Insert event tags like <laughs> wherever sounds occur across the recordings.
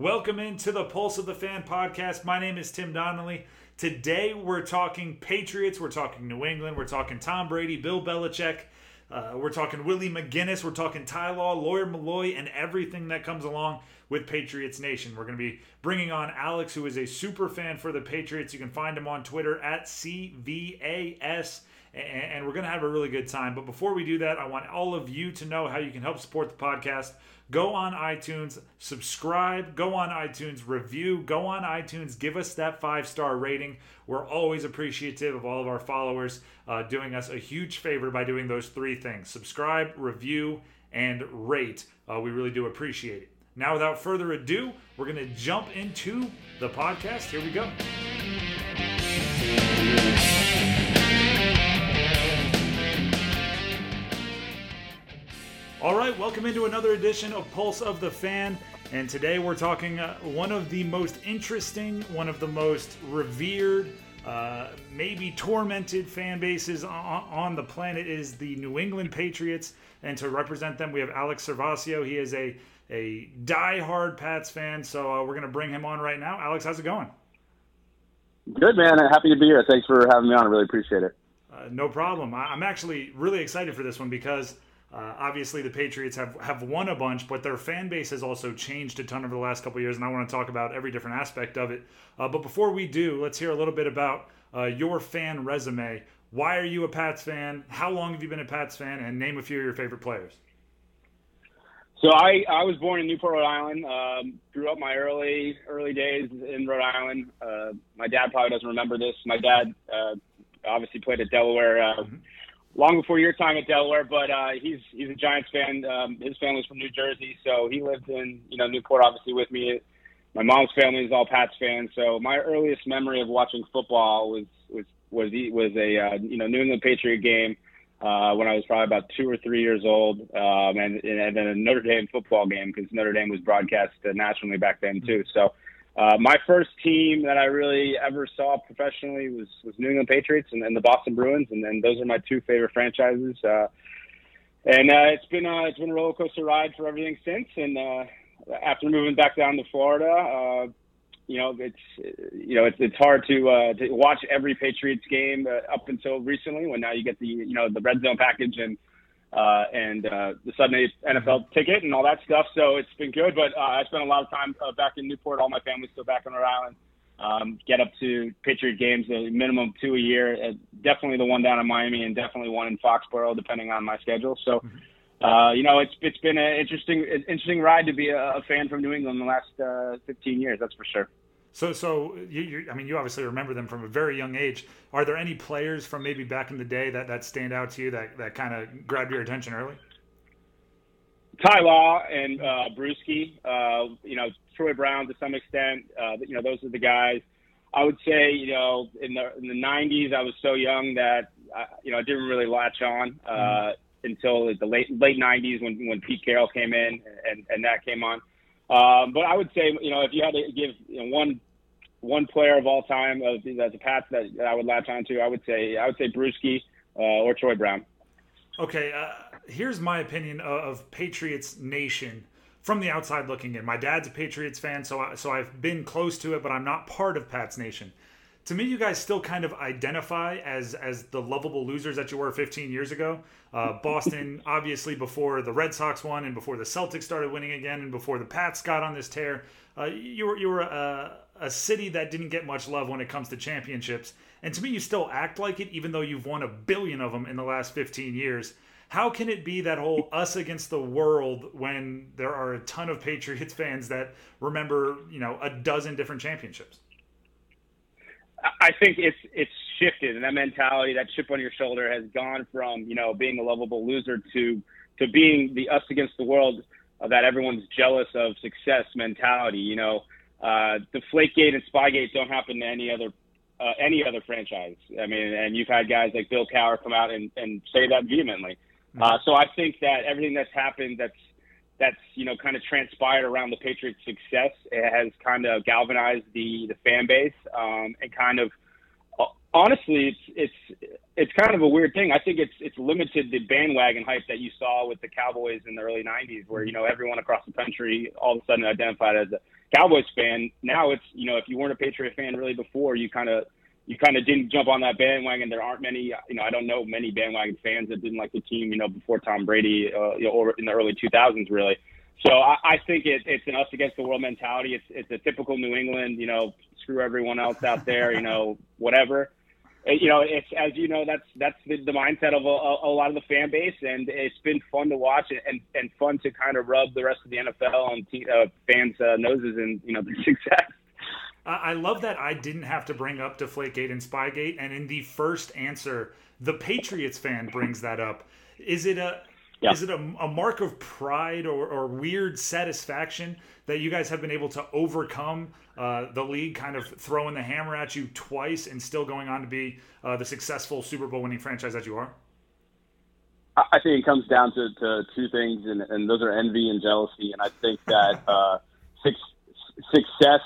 Welcome into the Pulse of the Fan podcast. My name is Tim Donnelly. Today we're talking Patriots, we're talking New England, we're talking Tom Brady, Bill Belichick, uh, we're talking Willie McGinest, we're talking Ty Law, Lawyer Milloy, and everything that comes along with Patriots Nation. We're going to be bringing on Alex, who is a super fan for the Patriots. You can find him on Twitter at CVAS and we're going to have a really good time. But before we do that, I want all of you to know how you can help support the podcast go on iTunes, subscribe, go on iTunes, review, go on iTunes, give us that five star rating. We're always appreciative of all of our followers uh, doing us a huge favor by doing those three things subscribe, review, and rate. Uh, we really do appreciate it. Now, without further ado, we're going to jump into the podcast. Here we go. All right, welcome into another edition of Pulse of the Fan. And today we're talking uh, one of the most interesting, one of the most revered, uh, maybe tormented fan bases on, on, the planet is the New England Patriots. And to represent them, we have Alex Servacio. He is a, a die-hard Pats fan. So uh, we're going to bring him on right now. Alex, how's it going? Good, man. Happy to be here. Thanks for having me on. I really appreciate it. Uh, no problem. I, I'm actually really excited for this one because – uh, obviously, the Patriots have, have won a bunch, but their fan base has also changed a ton over the last couple years, and I want to talk about every different aspect of it. Uh, but before we do, let's hear a little bit about uh, your fan resume. Why are you a Pats fan? How long have you been a Pats fan? And name a few of your favorite players. So I, I was born in Newport, Rhode Island. Um, grew up my early early days in Rhode Island. Uh, my dad probably doesn't remember this. My dad uh, obviously played at Delaware. Uh, mm-hmm long before your time at Delaware, but uh, he's he's a Giants fan. Um, his family's from New Jersey, so he lived in you know Newport, obviously with me. My mom's family is all Pats fans, so my earliest memory of watching football was was was was a uh, you know New England Patriot game uh, when I was probably about two or three years old, um, and and then a Notre Dame football game because Notre Dame was broadcast nationally back then too. So uh, my first team that I really ever saw professionally was, was New England Patriots and, and the Boston Bruins, and then those are my two favorite franchises. Uh, and uh, it's been uh, it's been a roller coaster ride for everything since. And uh, after moving back down to Florida, uh, you know it's you know it's it's hard to uh, to watch every Patriots game uh, up until recently, when now you get the you know the red zone package and uh, and uh, the Sunday NFL ticket and all that stuff. So it's been good. But uh, I spent a lot of time uh, back in Newport. All my family's still back on Rhode Island. Um, get up to Patriot games, a minimum two a year. Uh, definitely the one down in Miami, and definitely one in Foxborough, depending on my schedule. So. Uh, you know, it's it's been an interesting interesting ride to be a, a fan from New England the last uh, 15 years. That's for sure. So, so you, you, I mean, you obviously remember them from a very young age. Are there any players from maybe back in the day that, that stand out to you that, that kind of grabbed your attention early? Ty Law and uh, Bruschi, uh, you know, Troy Brown to some extent. Uh, you know, those are the guys. I would say, you know, in the in the '90s, I was so young that uh, you know I didn't really latch on uh, mm-hmm. until the late late '90s when when Pete Carroll came in and and that came on. Um, but I would say, you know, if you had to give you know, one one player of all time of as a Pats that, that I would latch onto, I would say I would say Bruschi uh, or Troy Brown. Okay, uh, here's my opinion of, of, Patriots Nation from the outside looking in. My dad's a Patriots fan, so I, so I've been close to it, but I'm not part of Pats Nation. To me, you guys still kind of identify as as the lovable losers that you were 15 years ago. Uh, <laughs> Boston, obviously, before the Red Sox won, and before the Celtics started winning again, and before the Pats got on this tear, uh, you were you were a, a city that didn't get much love when it comes to championships. And to me, you still act like it, even though you've won a billion of them in the last 15 years. How can it be that whole us against the world when there are a ton of Patriots fans that remember, you know, a dozen different championships? I think it's it's shifted, and that mentality, that chip on your shoulder, has gone from you know being a lovable loser to to being the us against the world uh, that everyone's jealous of success mentality. You know, uh, Deflategate and Spygate don't happen to any other uh, any other franchise. I mean, and you've had guys like Bill Cowher come out and, and say that vehemently. Mm-hmm. Uh, so I think that everything that's happened that's that's you know kind of transpired around the Patriots' success it has kind of galvanized the the fan base um, and kind of uh, honestly it's it's it's kind of a weird thing. I think it's it's limited the bandwagon hype that you saw with the Cowboys in the early '90s, where you know everyone across the country all of a sudden identified as a Cowboys fan. Now it's you know if you weren't a Patriot fan really before, you kind of you kind of didn't jump on that bandwagon. There aren't many, you know, I don't know many bandwagon fans that didn't like the team, you know, before Tom Brady, uh, you know, or in the early 2000s, really. So I, I think it, it's an us against the world mentality. It's it's a typical New England, you know, screw everyone else out there, you know, whatever. You know, it's as you know, that's that's the, the mindset of a, a lot of the fan base, and it's been fun to watch and and fun to kind of rub the rest of the NFL and uh, fans' uh, noses and you know <laughs> the success. I love that I didn't have to bring up Deflategate and Spygate, and in the first answer, the Patriots fan brings that up. Is it a yeah. is it a, a, mark of pride or, or, weird satisfaction that you guys have been able to overcome uh, the league kind of throwing the hammer at you twice and still going on to be uh, the successful Super Bowl winning franchise that you are? I think it comes down to, to two things, and, and, those are envy and jealousy. And I think that uh, <laughs> success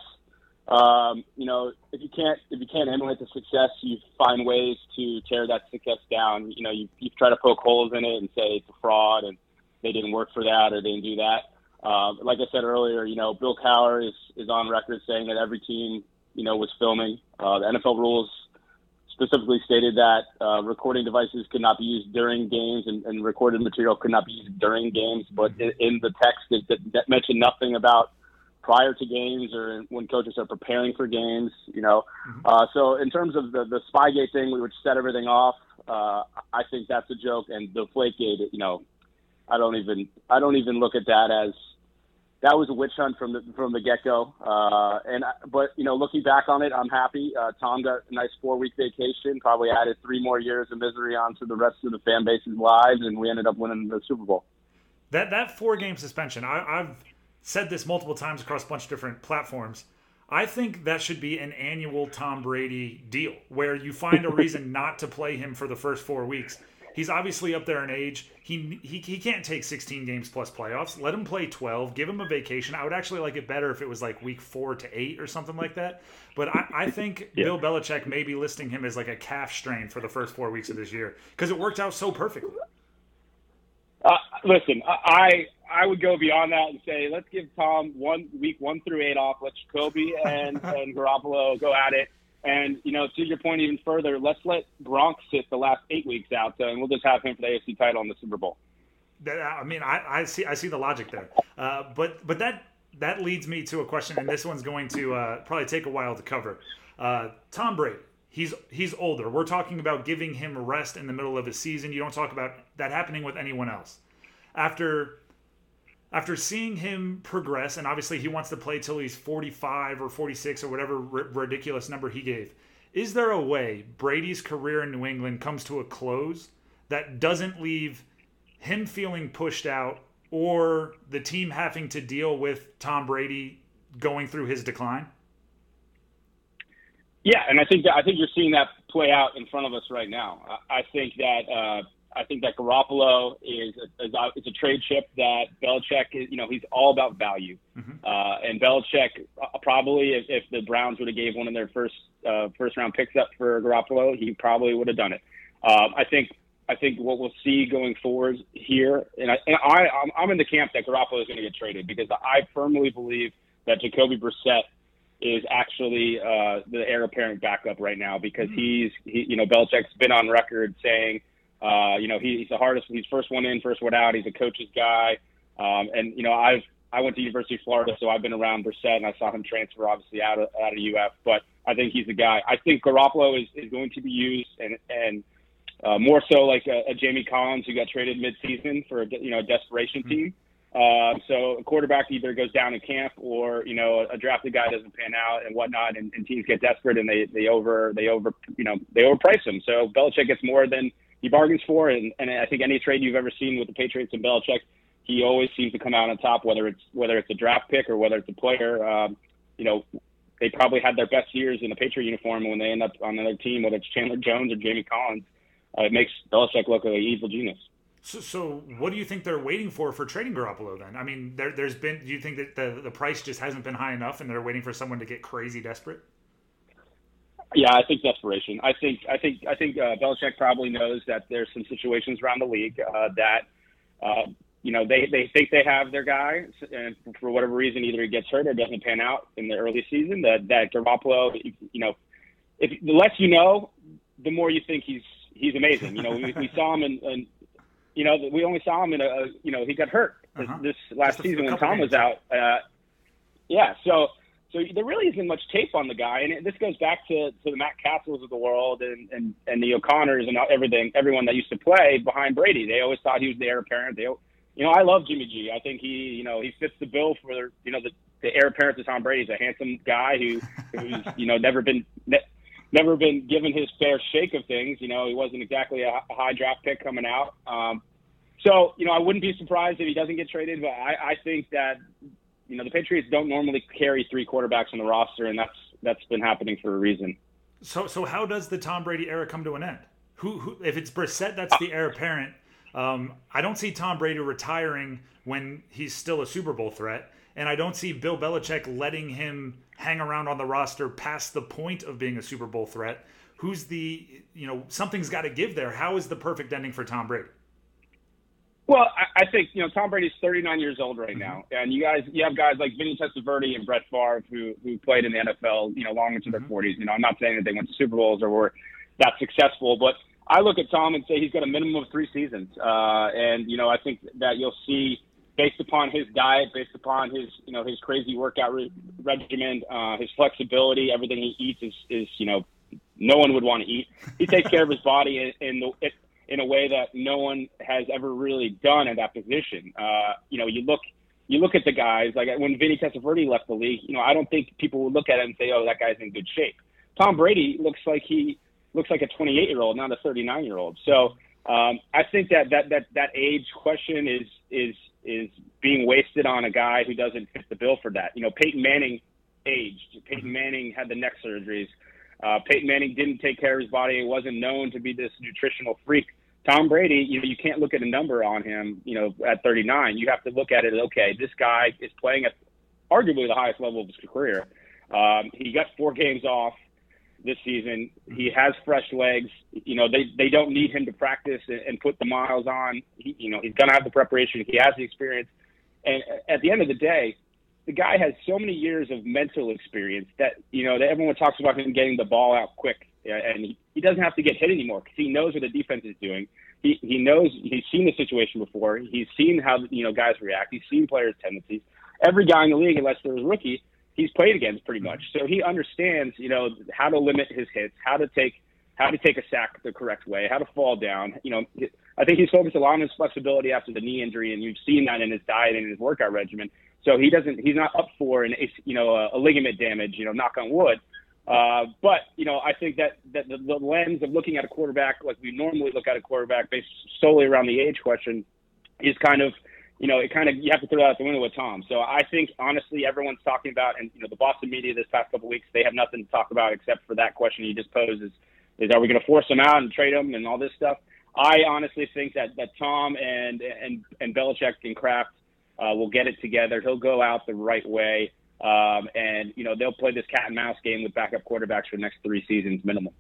um, you know, if you can't if you can't emulate the success, you find ways to tear that success down. You know, you, you try to poke holes in it and say it's a fraud and they didn't work for that or they didn't do that. Uh, like I said earlier, you know, Bill Cowher is is on record saying that every team, you know, was filming. Uh, the NFL rules specifically stated that uh, recording devices could not be used during games and, and recorded material could not be used during games. But in, in the text, it, it mentioned nothing about prior to games or when coaches are preparing for games. You know, mm-hmm. uh, so in terms of the the Spygate thing, we would set everything off. Uh, I think that's a joke, and Deflategate, you know, I don't even I don't even look at that as that was a witch hunt from the from the get go. Uh, and but you know, looking back on it, I'm happy. Uh, Tom got a nice four week vacation. Probably added three more years of misery onto the rest of the fan base's lives, and we ended up winning the Super Bowl. That that four game suspension, I, I've said this multiple times across a bunch of different platforms. I think that should be an annual Tom Brady deal where you find a reason <laughs> not to play him for the first four weeks. He's obviously up there in age. He, he he can't take 16 games plus playoffs. Let him play 12. Give him a vacation. I would actually like it better if it was like week four to eight or something like that. But I, I think <laughs> yeah. Bill Belichick may be listing him as like a calf strain for the first four weeks of this year because it worked out so perfectly. Uh, listen, I I would go beyond that and say let's give Tom one week one through eight off. Let Jacoby and <laughs> and Garoppolo go at it. And you know, to your point even further, let's let Gronk sit the last eight weeks out, and we'll just have him for the AFC title in the Super Bowl. I mean, I, I see I see the logic there, uh, but but that that leads me to a question, and this one's going to uh, probably take a while to cover. Uh, Tom Brady, he's he's older. We're talking about giving him rest in the middle of a season. You don't talk about that happening with anyone else. After after seeing him progress, and obviously he wants to play till he's 45 or 46 or whatever r- ridiculous number he gave. Is there a way Brady's career in New England comes to a close that doesn't leave him feeling pushed out or the team having to deal with Tom Brady going through his decline? Yeah, and I think that, I think you're seeing that play out in front of us right now. I, I think that uh, I think that Garoppolo is a, is a, is a trade chip that Belichick is. You know, he's all about value, mm-hmm. uh, and Belichick uh, probably if, if the Browns would have gave one of their first uh, first round picks up for Garoppolo, he probably would have done it. Um, I think I think what we'll see going forward here, and I, and I I'm, I'm in the camp that Garoppolo is going to get traded because I firmly believe that Jacoby Brissett is actually uh, the heir apparent backup right now because mm-hmm. he's he, you know Belichick's been on record saying uh, you know he, he's the hardest he's first one in first one out he's a coach's guy um, and you know I've I went to University of Florida so I've been around Brissett and I saw him transfer obviously out of out of UF but I think he's the guy I think Garoppolo is, is going to be used and and uh, more so like a, a Jamie Collins who got traded midseason for a, you know a desperation mm-hmm. team. Uh, so a quarterback either goes down in camp or you know a drafted guy doesn't pan out and whatnot, and, and teams get desperate and they they over they over you know they overprice him. So Belichick gets more than he bargains for, and, and I think any trade you've ever seen with the Patriots and Belichick, he always seems to come out on top, whether it's whether it's a draft pick or whether it's a player. Um, you know, they probably had their best years in a Patriot uniform when they end up on another team, whether it's Chandler Jones or Jamie Collins. Uh, it makes Belichick look like an evil genius. So, so, what do you think they're waiting for for trading Garoppolo then? I mean, there, has been. Do you think that the the price just hasn't been high enough, and they're waiting for someone to get crazy desperate? Yeah, I think desperation. I think I think I think uh, Belichick probably knows that there's some situations around the league uh, that uh, you know, they, they think they have their guy, and for whatever reason, either he gets hurt or doesn't pan out in the early season. That that Garoppolo, you know, if the less you know, the more you think he's he's amazing. You know, we, we saw him in, in, you know, we only saw him in a, you know, he got hurt uh-huh. this last season when Tom games. was out. Uh, yeah, so so there really isn't much tape on the guy, and it, this goes back to, to the Matt Cassels of the world and, and and the O'Connors and everything, everyone that used to play behind Brady. They always thought he was the heir apparent. They, you know, I love Jimmy G. I think he, you know, he fits the bill for you know the the heir apparent to Tom Brady. He's a handsome guy who who's <laughs> you know never been ne- never been given his fair shake of things. You know, he wasn't exactly a, a high draft pick coming out. Um, so, you know, I wouldn't be surprised if he doesn't get traded, but I, I think that you know the Patriots don't normally carry three quarterbacks on the roster, and that's that's been happening for a reason. So so how does the Tom Brady era come to an end? Who, who if it's Brissett, that's the heir apparent. Um, I don't see Tom Brady retiring when he's still a Super Bowl threat, and I don't see Bill Belichick letting him hang around on the roster past the point of being a Super Bowl threat. Who's the you know something's got to give there? How is the perfect ending for Tom Brady? Well, I, I think you know Tom Brady's 39 years old right now, and you guys, you have guys like Vinny Testaverde and Brett Favre who who played in the NFL, you know, long into their mm-hmm. 40s. You know, I'm not saying that they went to Super Bowls or were that successful, but I look at Tom and say he's got a minimum of three seasons, uh, and you know, I think that you'll see based upon his diet, based upon his you know his crazy workout re- regimen, uh, his flexibility, everything he eats is is you know no one would want to eat. He takes care of his body in, in the it, in a way that no one has ever really done at that position. Uh, you know, you look you look at the guys like when Vinny Testaverde left the league. You know, I don't think people would look at him and say, "Oh, that guy's in good shape." Tom Brady looks like he looks like a 28 year old, not a 39 year old. So um, I think that that that that age question is is is being wasted on a guy who doesn't fit the bill for that. You know, Peyton Manning aged. Peyton Manning had the neck surgeries. Uh, Peyton Manning didn't take care of his body. He wasn't known to be this nutritional freak. Tom Brady, you know, you can't look at a number on him, you know, at 39. You have to look at it. Okay, this guy is playing at arguably the highest level of his career. Um, he got four games off this season. He has fresh legs. You know, they they don't need him to practice and, and put the miles on. He, you know, he's going to have the preparation. He has the experience. And at the end of the day, the guy has so many years of mental experience that you know that everyone talks about him getting the ball out quick, and he, he doesn't have to get hit anymore because he knows what the defense is doing. He he knows he's seen the situation before. He's seen how you know guys react. He's seen players' tendencies. Every guy in the league, unless they're a rookie, he's played against pretty mm-hmm. much. So he understands you know how to limit his hits, how to take how to take a sack the correct way, how to fall down. You know, I think he's focused a lot on his flexibility after the knee injury, and you've seen that in his diet and his workout regimen. So he doesn't, he's not up for an, you know, a, a ligament damage, you know, knock on wood. Uh, but you know, I think that that the, the lens of looking at a quarterback, like we normally look at a quarterback, based solely around the age question, is kind of, you know, it kind of you have to throw that out the window with Tom. So I think honestly, everyone's talking about, and you know, the Boston media this past couple weeks, they have nothing to talk about except for that question you just posed: is is are we going to force him out and trade him and all this stuff? I honestly think that that Tom and and and Belichick and Kraft uh, will get it together. He'll go out the right way. Um, and, you know, they'll play this cat and mouse game with backup quarterbacks for the next three seasons minimum.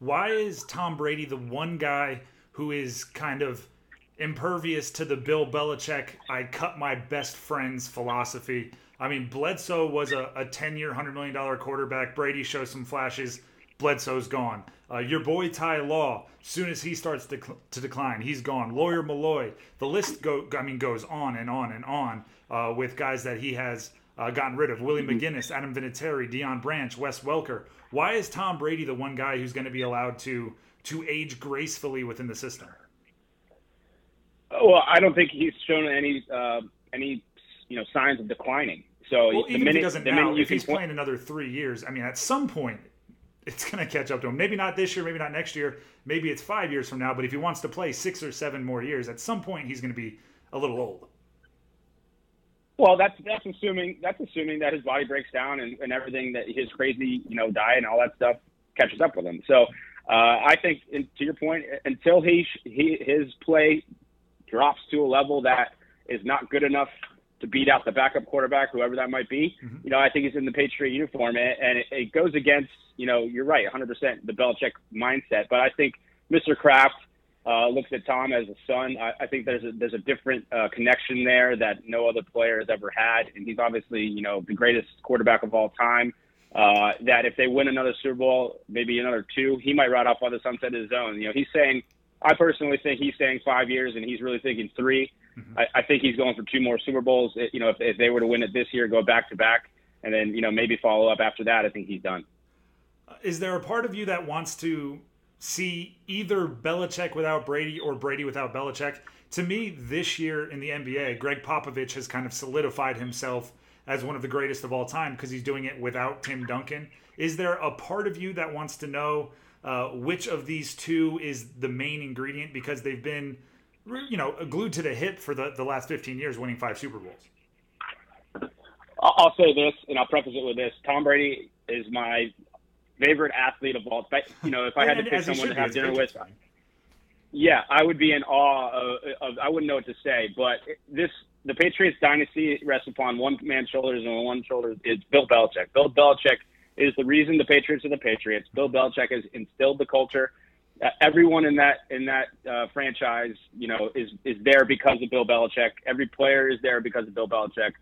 Why is Tom Brady the one guy who is kind of impervious to the Bill Belichick, I cut my best friends philosophy? I mean, Bledsoe was a, a 10 year, $100 million quarterback. Brady shows some flashes. Bledsoe's gone. Uh, your boy Ty Law, soon as he starts to, to decline, he's gone. Lawyer Milloy, the list go I mean goes on and on and on uh, with guys that he has uh, gotten rid of. Willie mm-hmm. Adam Vinatieri, Deion Branch, Wes Welker. Why is Tom Brady the one guy who's going to be allowed to to age gracefully within the system? Well, I don't think he's shown any uh, any you know signs of declining. So well, even minute, if he doesn't now, if he's playing another three years, I mean, at some point it's going to catch up to him. Maybe not this year, maybe not next year, maybe it's five years from now. But if he wants to play six or seven more years, at some point he's going to be a little old. Well, that's that's assuming that's assuming that his body breaks down and, and everything that his crazy you know diet and all that stuff catches up with him. So uh, I think, in, to your point, until he he his play drops to a level that is not good enough to beat out the backup quarterback, whoever that might be. Mm-hmm. You know, I think he's in the Patriot uniform, and it, it goes against, you know, you're right, 100% the Belichick mindset. But I think Mr. Kraft uh, looks at Tom as a son. I, I think there's a, there's a different uh, connection there that no other player has ever had, and he's obviously you know the greatest quarterback of all time. Uh, that if they win another Super Bowl, maybe another two, he might ride off on the sunset of his own. You know, he's saying, I personally think he's saying five years, and he's really thinking 3 mm-hmm. I, I think he's going for two more Super Bowls. You know, if, if they were to win it this year, go back to back, and then you know maybe follow up after that. I think he's done. Is there a part of you that wants to see either Belichick without Brady or Brady without Belichick. To me, this year in the NBA, Gregg Popovich has kind of solidified himself as one of the greatest of all time because he's doing it without Tim Duncan. Is there a part of you that wants to know uh, which of these two is the main ingredient because they've been, you know, glued to the hip for the, the last 15 years, winning five Super Bowls? I'll say this, and I'll preface it with this: Tom Brady is my favorite athlete of all time. You know, if I had to pick someone to have dinner with, yeah, I would be in awe of, of. I wouldn't know what to say, but this the Patriots dynasty rests upon one man's shoulders, and one shoulder is Bill Belichick. Bill Belichick is the reason the Patriots are the Patriots. Bill Belichick has instilled the culture. Uh, everyone in that in that uh, franchise, you know, is is there because of Bill Belichick. Every player is there because of Bill Belichick.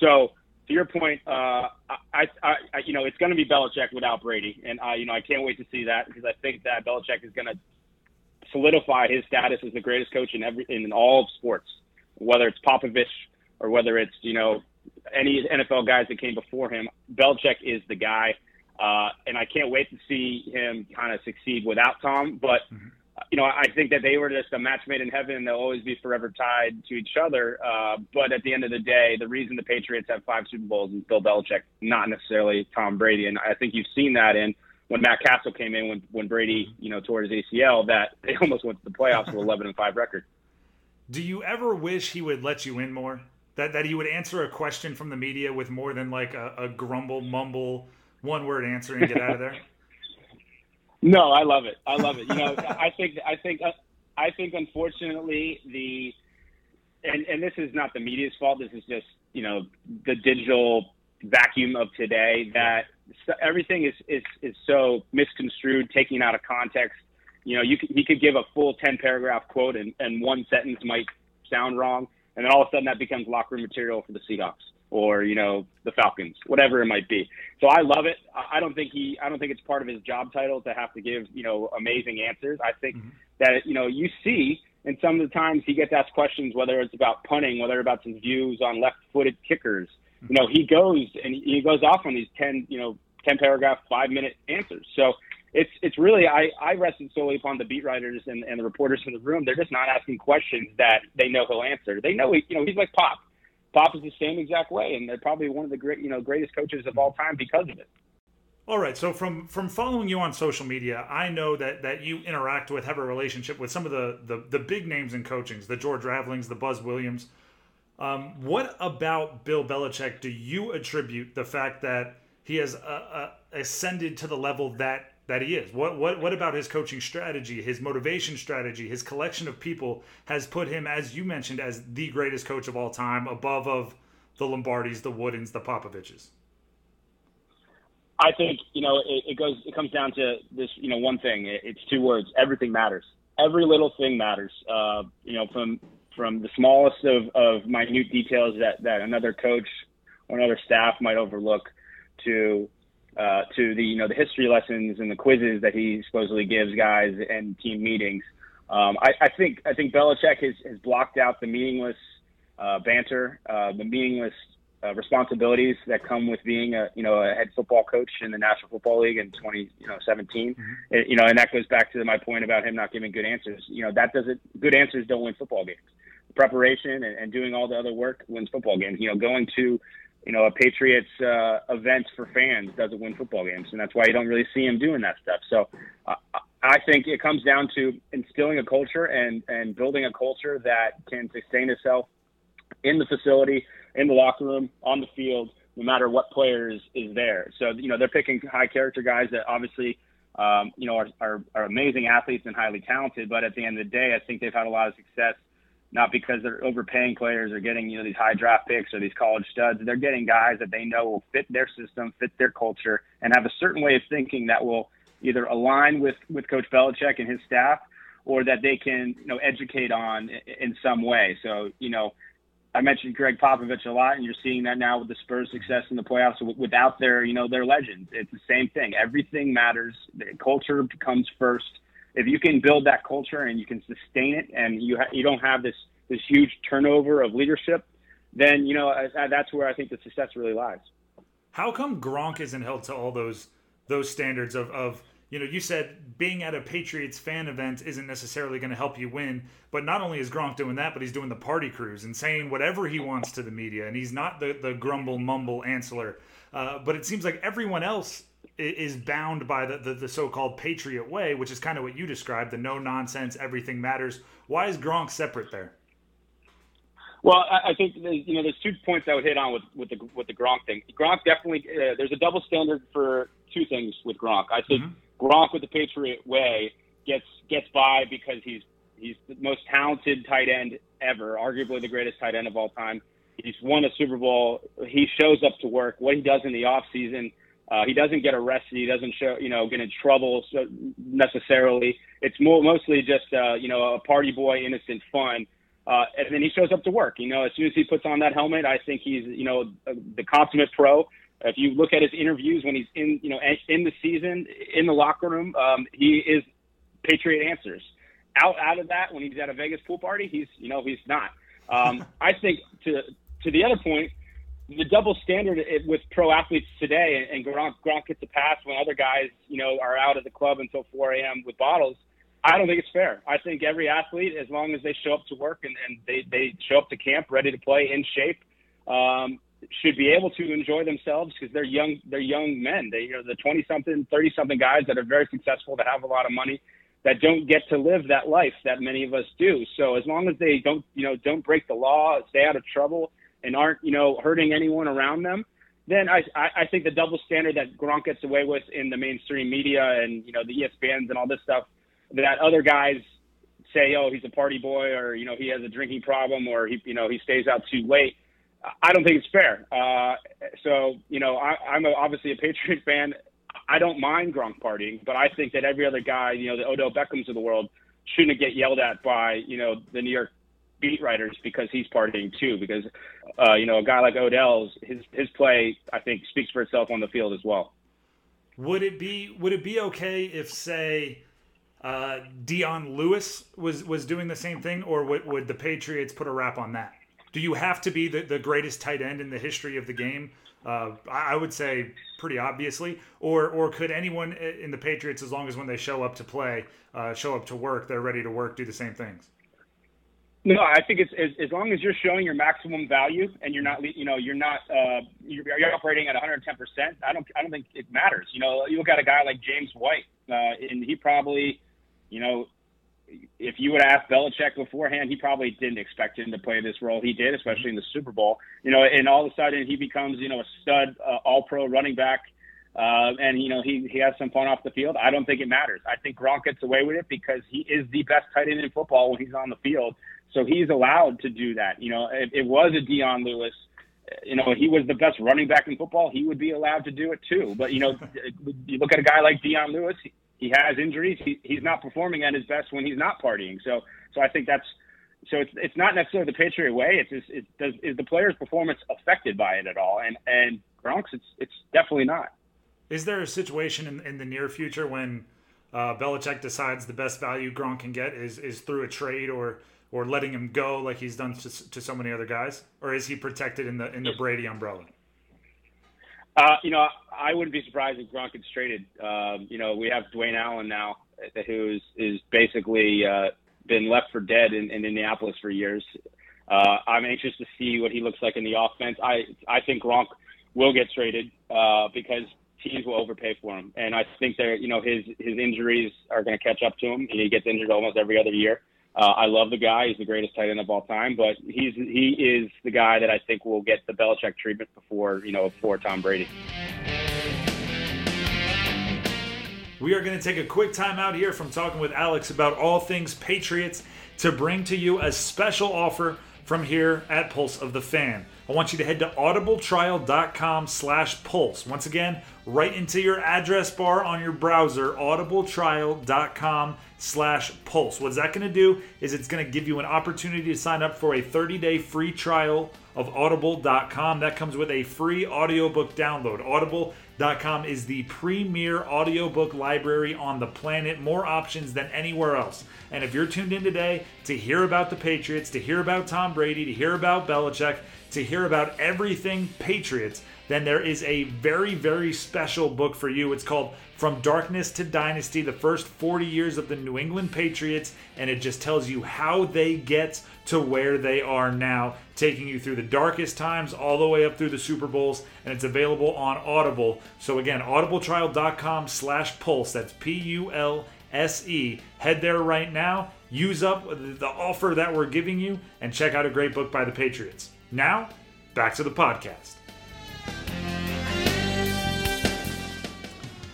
So to your point, uh, I, I, I, you know, it's going to be Belichick without Brady, and I, you know, I can't wait to see that because I think that Belichick is going to solidify his status as the greatest coach in every in all of sports, whether it's Popovich or whether it's you know any NFL guys that came before him. Belichick is the guy, uh, and I can't wait to see him kind of succeed without Tom. But mm-hmm you know, I think that they were just a match made in heaven and they'll always be forever tied to each other. Uh, but at the end of the day, the reason the Patriots have five Super Bowls is Bill Belichick, not necessarily Tom Brady. And I think you've seen that in when Matt Cassel came in, when, when Brady, you know, tore his ACL, that they <laughs> almost went to the playoffs with 11 and 5 record. Do you ever wish he would let you in more? That, that he would answer a question from the media with more than like a, a grumble, mumble, one word answer and get out of there? <laughs> No, I love it. I love it. You know, I think I think uh, I think unfortunately the and and this is not the media's fault. This is just you know the digital vacuum of today that everything is is is so misconstrued, taking out of context. You know, you could, he could give a full ten paragraph quote and and one sentence might sound wrong, and then all of a sudden that becomes locker room material for the Seahawks or you know the Falcons, whatever it might be. So I love it. I don't think he, I don't think it's part of his job title to have to give you know amazing answers. I think mm-hmm. that you know you see, and some of the times he gets asked questions whether it's about punting, whether it's about his views on left-footed kickers. Mm-hmm. You know he goes and he goes off on these ten you know ten paragraph, five minute answers. So it's it's really I, I rested solely upon the beat writers and, and the reporters in the room. They're just not asking questions that they know he'll answer. They know he, you know he's like Pop. Pop is the same exact way, and they're probably one of the great, you know, greatest coaches of all time because of it. All right. So from from following you on social media, I know that that you interact with, have a relationship with some of the the, the big names in coachings, the George Ravelings, the Buzz Williams. Um, what about Bill Belichick do you attribute the fact that he has uh, uh, ascended to the level that that he is. What what what about his coaching strategy, his motivation strategy, his collection of people has put him, as you mentioned, as the greatest coach of all time, above of the Lombardis, the Woodens, the Popoviches? I think you know it, it goes. It comes down to this. You know, one thing. It, it's two words. Everything matters. Every little thing matters. Uh, you know, from from the smallest of, of minute details that, that another coach or another staff might overlook to uh, to the you know the history lessons and the quizzes that he supposedly gives guys and team meetings. Um, I, I think I think Belichick has, has blocked out the meaningless uh, banter, uh, the meaningless uh, responsibilities that come with being a you know a head football coach in the National Football League in 2017. Mm-hmm. It, you know, and that goes back to my point about him not giving good answers. You know, that doesn't good answers don't win football games. Preparation and, and doing all the other work wins football games. You know, going to you know, a Patriots uh, event for fans doesn't win football games, and that's why you don't really see him doing that stuff. So, uh, I think it comes down to instilling a culture and and building a culture that can sustain itself in the facility, in the locker room, on the field, no matter what player is, is there. So, you know, they're picking high character guys that obviously. Um, you know, are, are, are amazing athletes and highly talented, but at the end of the day, I think they've had a lot of success not because they're overpaying players or getting you know these high draft picks or these college studs. They're getting guys that they know will fit their system, fit their culture, and have a certain way of thinking that will either align with with Coach Belichick and his staff, or that they can you know educate on in some way. So you know. I mentioned Gregg Popovich a lot, and you're seeing that now with the Spurs' success in the playoffs without their, you know, their legends. It's the same thing. Everything matters. The culture comes first. If you can build that culture and you can sustain it, and you ha- you don't have this this huge turnover of leadership, then you know that's where I think the success really lies. How come Gronk isn't held to all those those standards of, of you know, you said being at a Patriots fan event isn't necessarily going to help you win, but not only is Gronk doing that, but he's doing the party cruise and saying whatever he wants to the media, and he's not the the grumble mumble answer. Uh, but it seems like everyone else is bound by the, the, the, so-called patriot way, which is kind of what you described, the no nonsense, everything matters. Why is Gronk separate there? Well, I, I think you know there's two points I would hit on with with the with the Gronk thing. Gronk definitely uh, there's a double standard for two things with Gronk. I think mm-hmm. Gronk with the Patriot way gets gets by because he's he's the most talented tight end ever, arguably the greatest tight end of all time. He's won a Super Bowl. He shows up to work. What he does in the off season, uh, he doesn't get arrested. He doesn't show you know get in trouble necessarily. It's more mostly just uh, you know a party boy, innocent fun uh, and then he shows up to work. You know, as soon as he puts on that helmet, I think he's, you know, the consummate pro. If you look at his interviews when he's in, you know, in the season, in the locker room, um, he is Patriot answers. Out out of that, when he's at a Vegas pool party, he's, you know, he's not. Um, <laughs> I think to to the other point, the double standard with pro athletes today, and Gronk, Gronk gets a pass when other guys, you know, are out at the club until 4 a.m. with bottles. I don't think it's fair. I think every athlete, as long as they show up to work and, and they, they show up to camp ready to play in shape, um, should be able to enjoy themselves because they're young. They're young men. They are the twenty something, thirty something guys that are very successful, that have a lot of money, that don't get to live that life that many of us do. So as long as they don't, you know, don't break the law, stay out of trouble, and aren't, you know, hurting anyone around them, then I, I think the double standard that Gronk gets away with in the mainstream media and you know the ESPNs and all this stuff that other guys say, oh, he's a party boy, or you know, he has a drinking problem, or he, you know, he stays out too late. I don't think it's fair. Uh, so, you know, I, I'm a, obviously a Patriot fan. I don't mind Gronk partying, but I think that every other guy, you know, the Odell Beckhams of the world, shouldn't get yelled at by, you know, the New York beat writers because he's partying too. Because, uh, you know, a guy like Odell's his his play, I think, speaks for itself on the field as well. Would it be Would it be okay if, say, uh, Dion Lewis was was doing the same thing, or would, would the Patriots put a wrap on that? Do you have to be the, the greatest tight end in the history of the game? Uh, I would say pretty obviously, or or could anyone in the Patriots, as long as when they show up to play, uh, show up to work, they're ready to work, do the same things? No, I think it's as, as long as you're showing your maximum value and you're not, you know, you're not, uh, you're, you're operating at 110 percent. I don't, I don't think it matters. You know, you look at a guy like James White, uh, and he probably you know, if you would ask Belichick beforehand, he probably didn't expect him to play this role. He did, especially in the Super Bowl. You know, and all of a sudden he becomes, you know, a stud, uh, All-Pro running back, uh, and you know he he has some fun off the field. I don't think it matters. I think Gronk gets away with it because he is the best tight end in football when he's on the field. So he's allowed to do that. You know, it, it was a Dion Lewis. You know, he was the best running back in football. He would be allowed to do it too. But you know, <laughs> you look at a guy like Dion Lewis he has injuries. He, he's not performing at his best when he's not partying. So, so I think that's so it's it's not necessarily the Patriot way. It's just, it does is the player's performance affected by it at all? And and Gronk's it's it's definitely not. Is there a situation in, in the near future when uh, Belichick decides the best value Gronk can get is is through a trade or or letting him go like he's done to, to so many other guys, or is he protected in the in the Brady umbrella? Uh, you know, I wouldn't be surprised if Gronk gets traded. Um, you know, we have Dwayne Allen now, who's is basically uh, been left for dead in, in Indianapolis for years. Uh, I'm anxious to see what he looks like in the offense. I I think Gronk will get traded uh, because teams will overpay for him, and I think that you know his his injuries are going to catch up to him. He gets injured almost every other year. Uh, I love the guy. He's the greatest tight end of all time, but he's he is the guy that I think will get the Belichick treatment before you know before Tom Brady. We are going to take a quick time out here from talking with Alex about all things Patriots to bring to you a special offer from here at Pulse of the Fan. I want you to head to audibletrial.com slash pulse. Once again, right into your address bar on your browser, audibletrial.com slash pulse. What's that going to do is it's going to give you an opportunity to sign up for a 30-day free trial of audible.com. That comes with a free audiobook download. Audible.com is the premier audiobook library on the planet, more options than anywhere else. And if you're tuned in today to hear about the Patriots, to hear about Tom Brady, to hear about Belichick, to hear about everything Patriots, then there is a very, very special book for you. It's called From Darkness to Dynasty The First 40 Years of the New England Patriots. And it just tells you how they get to where they are now, taking you through the darkest times all the way up through the Super Bowls. And it's available on Audible. So again, audibletrial.com slash pulse. That's P U L S E. Head there right now. Use up the offer that we're giving you and check out a great book by the Patriots. Now, back to the podcast.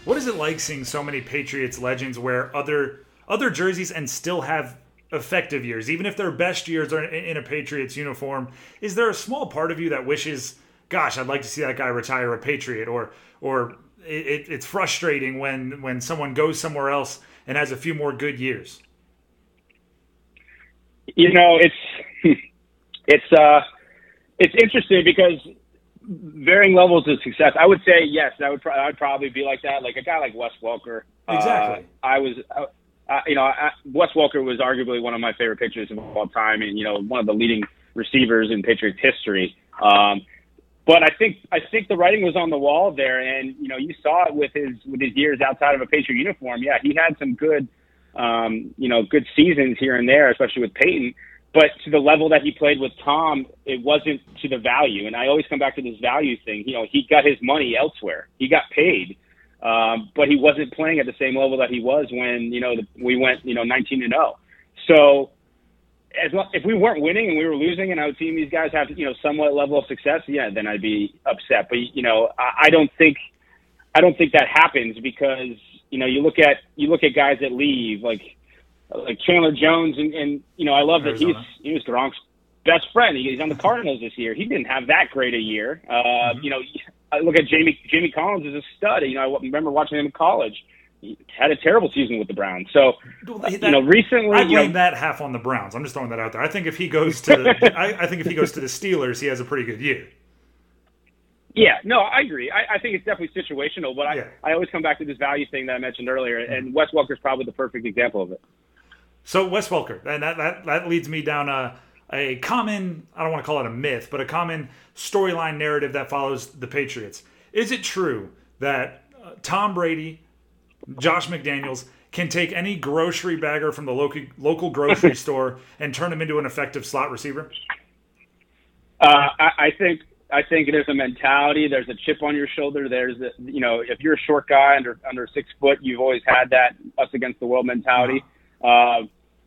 What is it like seeing so many Patriots legends wear other other jerseys and still have effective years, even if their best years are in a Patriots uniform? Is there a small part of you that wishes, gosh, I'd like to see that guy retire a Patriot, or or it, it's frustrating when when someone goes somewhere else and has a few more good years? You know, it's <laughs> it's uh it's interesting because varying levels of success. I would say yes. I would. Pro- I would probably be like that. Like a guy like Wes Welker. Exactly. Uh, I was. Uh, you know, I, Wes Welker was arguably one of my favorite pitchers of all time, and you know, one of the leading receivers in Patriots history. Um, but I think I think the writing was on the wall there, and you know, you saw it with his with his years outside of a Patriot uniform. Yeah, he had some good, um, you know, good seasons here and there, especially with Peyton but to the level that he played with Tom, it wasn't to the value. And I always come back to this value thing. You know, he got his money elsewhere. He got paid, um, but he wasn't playing at the same level that he was when you know the, we went you know 19 and 0. So as well, if we weren't winning and we were losing, and I would see these guys have you know somewhat level of success, yeah, then I'd be upset. But you know, I, I don't think I don't think that happens because you know you look at you look at guys that leave like like Chandler Jones, and, and you know, I love Arizona. that he's he was Gronk's best friend. He's on the Cardinals this year. He didn't have that great a year. Uh, mm-hmm. You know, I look at Jamie Jamie Collins as a stud. You know, I remember watching him in college. He had a terrible season with the Browns. So, that, you know, recently I blame you know, that half on the Browns. I'm just throwing that out there. I think if he goes to, the, <laughs> I, I think if he goes to the Steelers, he has a pretty good year. Yeah, no, I agree. I, I think it's definitely situational, but I, yeah. I always come back to this value thing that I mentioned earlier, and Wes Welker's probably the perfect example of it. So Wes Welker, and that, that, that leads me down a, a common, I don't want to call it a myth, but a common storyline narrative that follows the Patriots. Is it true that uh, Tom Brady, Josh McDaniels, can take any grocery bagger from the local local grocery <laughs> store and turn him into an effective slot receiver? Uh, I, I think I think there's a mentality. There's a chip on your shoulder. There's a, you know, if you're a short guy under under six foot, you've always had that us against the world mentality. Uh,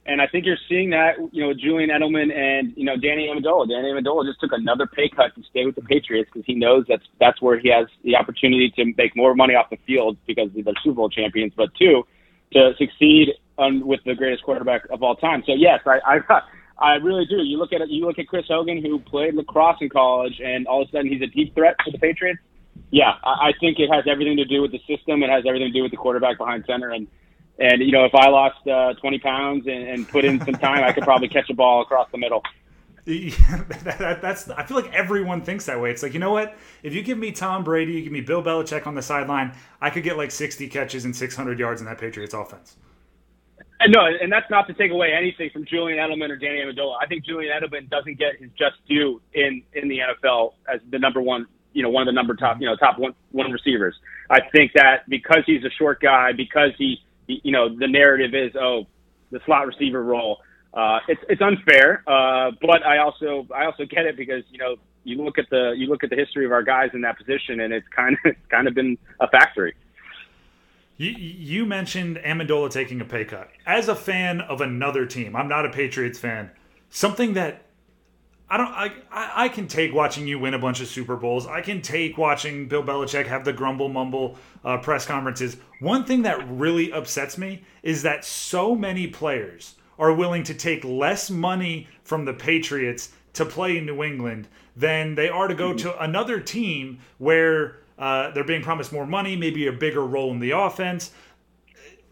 and I think you're seeing that, you know, Julian Edelman and you know Danny Amendola. Danny Amendola just took another pay cut to stay with the Patriots because he knows that's that's where he has the opportunity to make more money off the field because they're Super Bowl champions, but two, to succeed on, with the greatest quarterback of all time. So yes, I I, I really do. You look at it, you look at Chris Hogan who played lacrosse in college, and all of a sudden he's a deep threat for the Patriots. Yeah, I, I think it has everything to do with the system. It has everything to do with the quarterback behind center and and you know, if I lost uh, 20 pounds and, and put in some time, I could probably catch a ball across the middle. <laughs> that, that's I feel like everyone thinks that way. It's like you know what? If you give me Tom Brady, you give me Bill Belichick on the sideline, I could get like 60 catches and 600 yards in that Patriots offense. And no, and that's not to take away anything from Julian Edelman or Danny Amendola. I think Julian Edelman doesn't get his just due in in the NFL as the number one, you know, one of the number top, you know, top one one receivers. I think that because he's a short guy, because he you know, the narrative is, oh, the slot receiver role. Uh, it's it's unfair, uh, but I also I also get it because you know you look at the you look at the history of our guys in that position, and it's kind of <laughs> it's kind of been a factory. You, you mentioned Amendola taking a pay cut. As a fan of another team, I'm not a Patriots fan. Something that I don't. I, I can take watching you win a bunch of Super Bowls. I can take watching Bill Belichick have the grumble mumble uh, press conferences. One thing that really upsets me is that so many players are willing to take less money from the Patriots to play in New England than they are to go to another team where uh, they're being promised more money, maybe a bigger role in the offense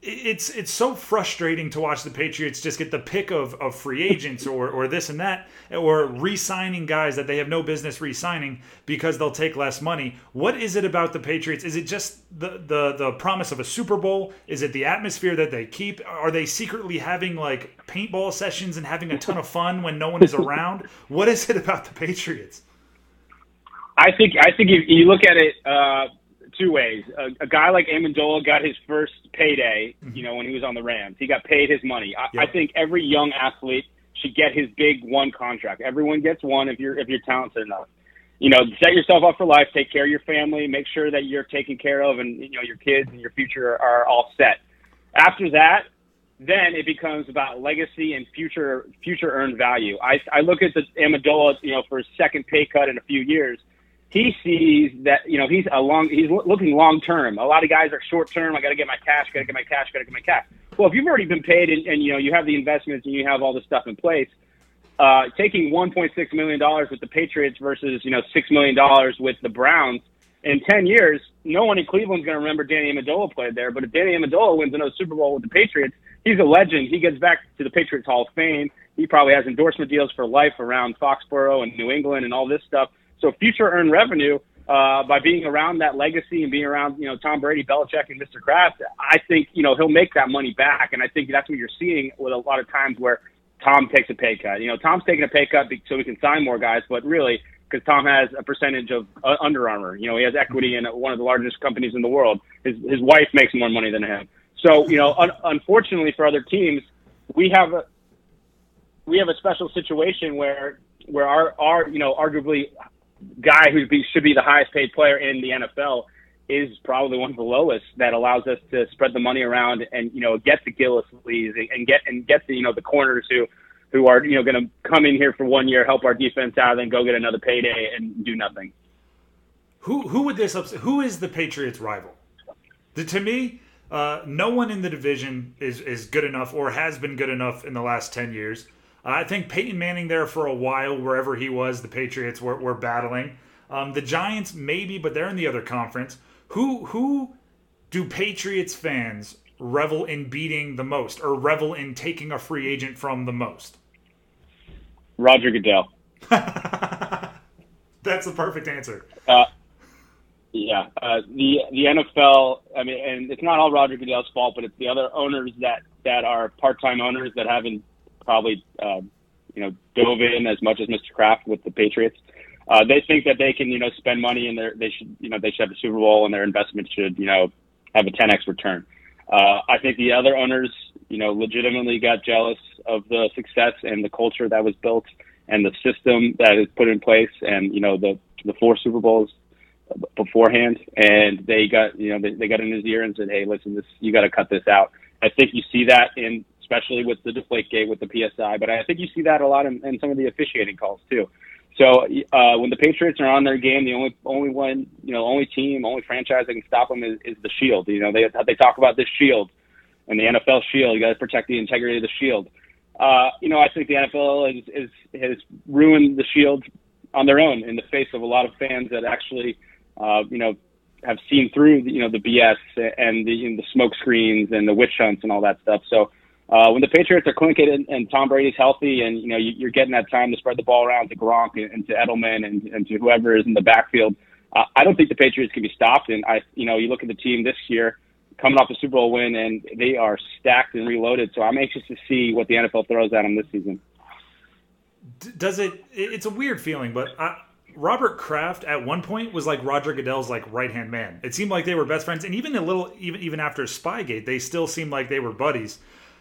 it's it's so frustrating to watch the Patriots just get the pick of, of free agents <laughs> or, or this and that or re-signing guys that they have no business re-signing because they'll take less money. What is it about the Patriots? Is it just the, the the promise of a Super Bowl? Is it the atmosphere that they keep? Are they secretly having like paintball sessions and having a ton of fun when no one is around? What is it about the Patriots? I think I think if you look at it uh, two ways. A, a guy like Amendola got his first payday, you know, when he was on the Rams. He got paid his money. I, yep. I think every young athlete should get his big one contract. Everyone gets one if you're if you're talented enough. You know, set yourself up for life. Take care of your family. Make sure that you're taken care of, and you know your kids and your future are, are all set. After that, then it becomes about legacy and future future earned value. I I look at the Amendola, you know, for his second pay cut in a few years he sees that you know he's a long he's looking long term. A lot of guys are short term. I got to get my cash. Got to get my cash. Got to get my cash. Well, if you've already been paid and, and you know you have the investments and you have all this stuff in place, uh, taking 1.6 million dollars with the Patriots versus you know six million dollars with the Browns in 10 years, no one in Cleveland's going to remember Danny Amendola played there. But if Danny Amendola wins another Super Bowl with the Patriots, he's a legend. He gets back to the Patriots Hall of Fame. He probably has endorsement deals for life around Foxborough and New England and all this stuff. So future earned revenue uh, by being around that legacy and being around, you know, Tom Brady, Belichick, and Mr. Kraft, I think, you know, he'll make that money back. And I think that's what you're seeing with a lot of times where Tom takes a pay cut. You know, Tom's taking a pay cut so he can sign more guys, but really, because Tom has a percentage of uh, Under Armour. You know, he has equity in one of the largest companies in the world. His his wife makes more money than him. So, you know, un- unfortunately for other teams, we have a we have a special situation where where our our you know arguably guy who should be the highest paid player in the NFL is probably one of the lowest that allows us to spread the money around and you know get the Gillislees and get and get the you know the corners who who are you know going to come in here for one year help our defense out then go get another payday and do nothing. Who who would this upset? Who is the Patriots' rival? The, to me, uh, no one in the division is is good enough or has been good enough in the last ten years. I think Peyton Manning there for a while, wherever he was, the Patriots were, were battling. Um, the Giants maybe, but they're in the other conference. Who who do Patriots fans revel in beating the most, or revel in taking a free agent from the most? Roger Goodell. <laughs> That's the perfect answer. Uh, yeah, uh, the the NFL. I mean, and it's not all Roger Goodell's fault, but it's the other owners that that are part time owners that haven't probably uh, you know dove in as much as Mr. Kraft with the Patriots. Uh, they think that they can you know spend money and they should you know they should have a Super Bowl and their investment should you know have a 10x return. Uh, I think the other owners you know legitimately got jealous of the success and the culture that was built and the system that is put in place and you know the the four Super Bowls beforehand and they got you know they, they got in his ear and said hey listen this you got to cut this out i think you see that in especially with the Deflategate with the PSI. But I think you see that a lot in, in some of the officiating calls too. So uh, when the Patriots are on their game, the only only one you know only team, only franchise that can stop them is, is the Shield. You know they they talk about this Shield and the NFL Shield. You got to protect the integrity of the Shield. Uh, you know I think the NFL is, is has ruined the Shield on their own in the face of a lot of fans that actually uh, you know have seen through you know the BS and the, you know, the smoke screens and the witch hunts and all that stuff. So uh, when the Patriots are clinking and, and Tom Brady's healthy, and you know you, are getting that time to spread the ball around to Gronk and, and to Edelman and, and to whoever is in the backfield, uh, I don't think the Patriots can be stopped. And I, you know, you look at the team this year coming off a Super Bowl win, and they are stacked and reloaded. So I'm anxious to see what the NFL throws at them this season. Does it? It's a weird feeling, but I, Robert Kraft at one point was like Roger Goodell's like right hand man. It seemed like they were best friends, and even a little, even even after Spygate, they still seemed like they were buddies.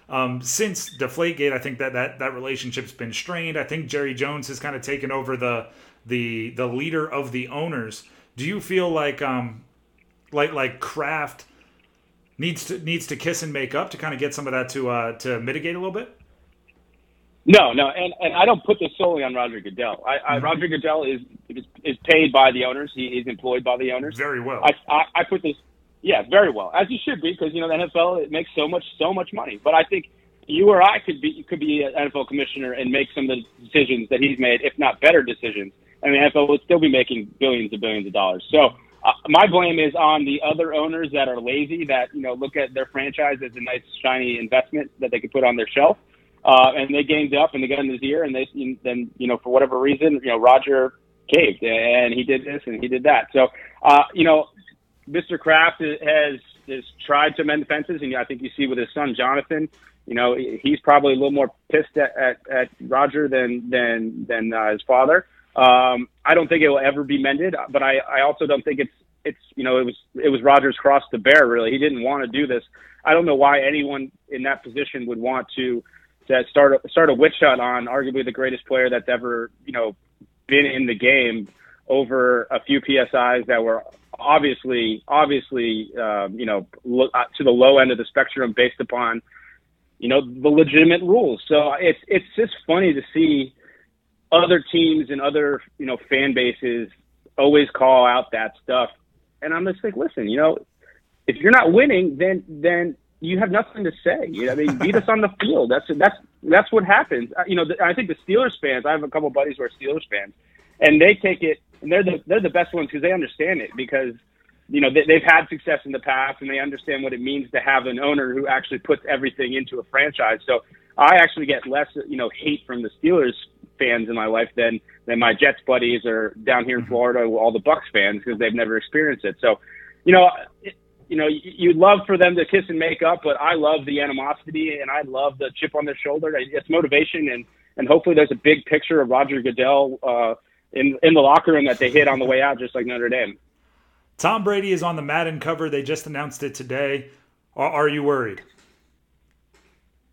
Um, since Deflategate, I think that, that that relationship's been strained. I think Jerry Jones has kind of taken over the the the leader of the owners. Do you feel like um like like Kraft needs to needs to kiss and make up to kind of get some of that to uh to mitigate a little bit? No, no, and, and I don't put this solely on Roger Goodell. I, I, mm-hmm. Roger Goodell is, is is paid by the owners. He is employed by the owners. Very well. I, I, I put this yeah, very well, as you should be, because you know the NFL it makes so much so much money. But I think you or I could be could be an NFL commissioner and make some of the decisions that he's made, if not better decisions. And the NFL would still be making billions and billions of dollars. So uh, my blame is on the other owners that are lazy, that you know look at their franchise as a nice shiny investment that they could put on their shelf, uh, and they ganged up and they got in his ear, and they then you know for whatever reason, you know Roger caved and he did this and he did that. So uh, you know, Mr. Kraft has has tried to mend fences, and I think you see with his son Jonathan you know, he's probably a little more pissed at, at, at Roger than than than uh, his father. Um, I don't think it will ever be mended, but I, I also don't think it's it's you know it was it was Rogers' cross to bear. Really, he didn't want to do this. I don't know why anyone in that position would want to to start a, start a witch hunt on arguably the greatest player that's ever you know been in the game over a few psi's that were obviously obviously um, you know lo- uh, to the low end of the spectrum based upon you know, the legitimate rules. So it's it's just funny to see other teams and other you know fan bases always call out that stuff, and I'm just like, listen, you know, if you're not winning, then then you have nothing to say. You know, I mean, beat us on the field. That's that's that's what happens. Uh, you know, I think the Steelers fans. I have a couple buddies who are Steelers fans, and they take it. And they're the they're the best ones because they understand it because you know, they, they've had success in the past and they understand what it means to have an owner who actually puts everything into a franchise. So I actually get less, you know, hate from the Steelers fans in my life than than my Jets buddies or down here in mm-hmm. Florida, all the Bucks fans because they've never experienced it. So, you know, it, you know, you'd love for them to kiss and make up, but I love the animosity and I love the chip on their shoulder. It's motivation and and hopefully there's a big picture of Roger Goodell uh, in in the locker room that they hit on the way out, just like Notre Dame. Tom Brady is on the Madden cover. They just announced it today. Are, are you worried?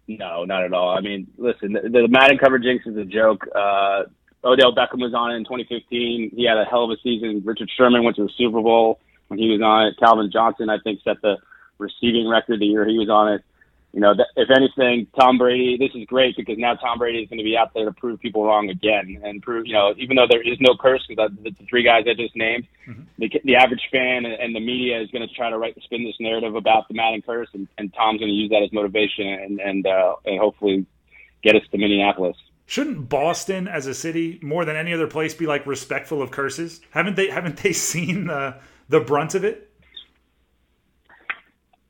No, not at all. I mean, listen, the, the Madden cover jinx is a joke. Uh, Odell Beckham was on it in 2015. He had a hell of a season. Richard Sherman went to the Super Bowl when he was on it. Calvin Johnson, I think, set the receiving record the year he was on it you know, if anything, Tom Brady, this is great because now Tom Brady is going to be out there to prove people wrong again and prove, you know, even though there is no curse because the, the three guys I just named, mm-hmm. the, the average fan and, and the media is going to try to write spin this narrative about the Madden curse, and, and Tom's going to use that as motivation and and uh, and hopefully get us to Minneapolis. Shouldn't Boston as a city more than any other place be like respectful of curses? Haven't they haven't they <laughs> seen the the brunt of it?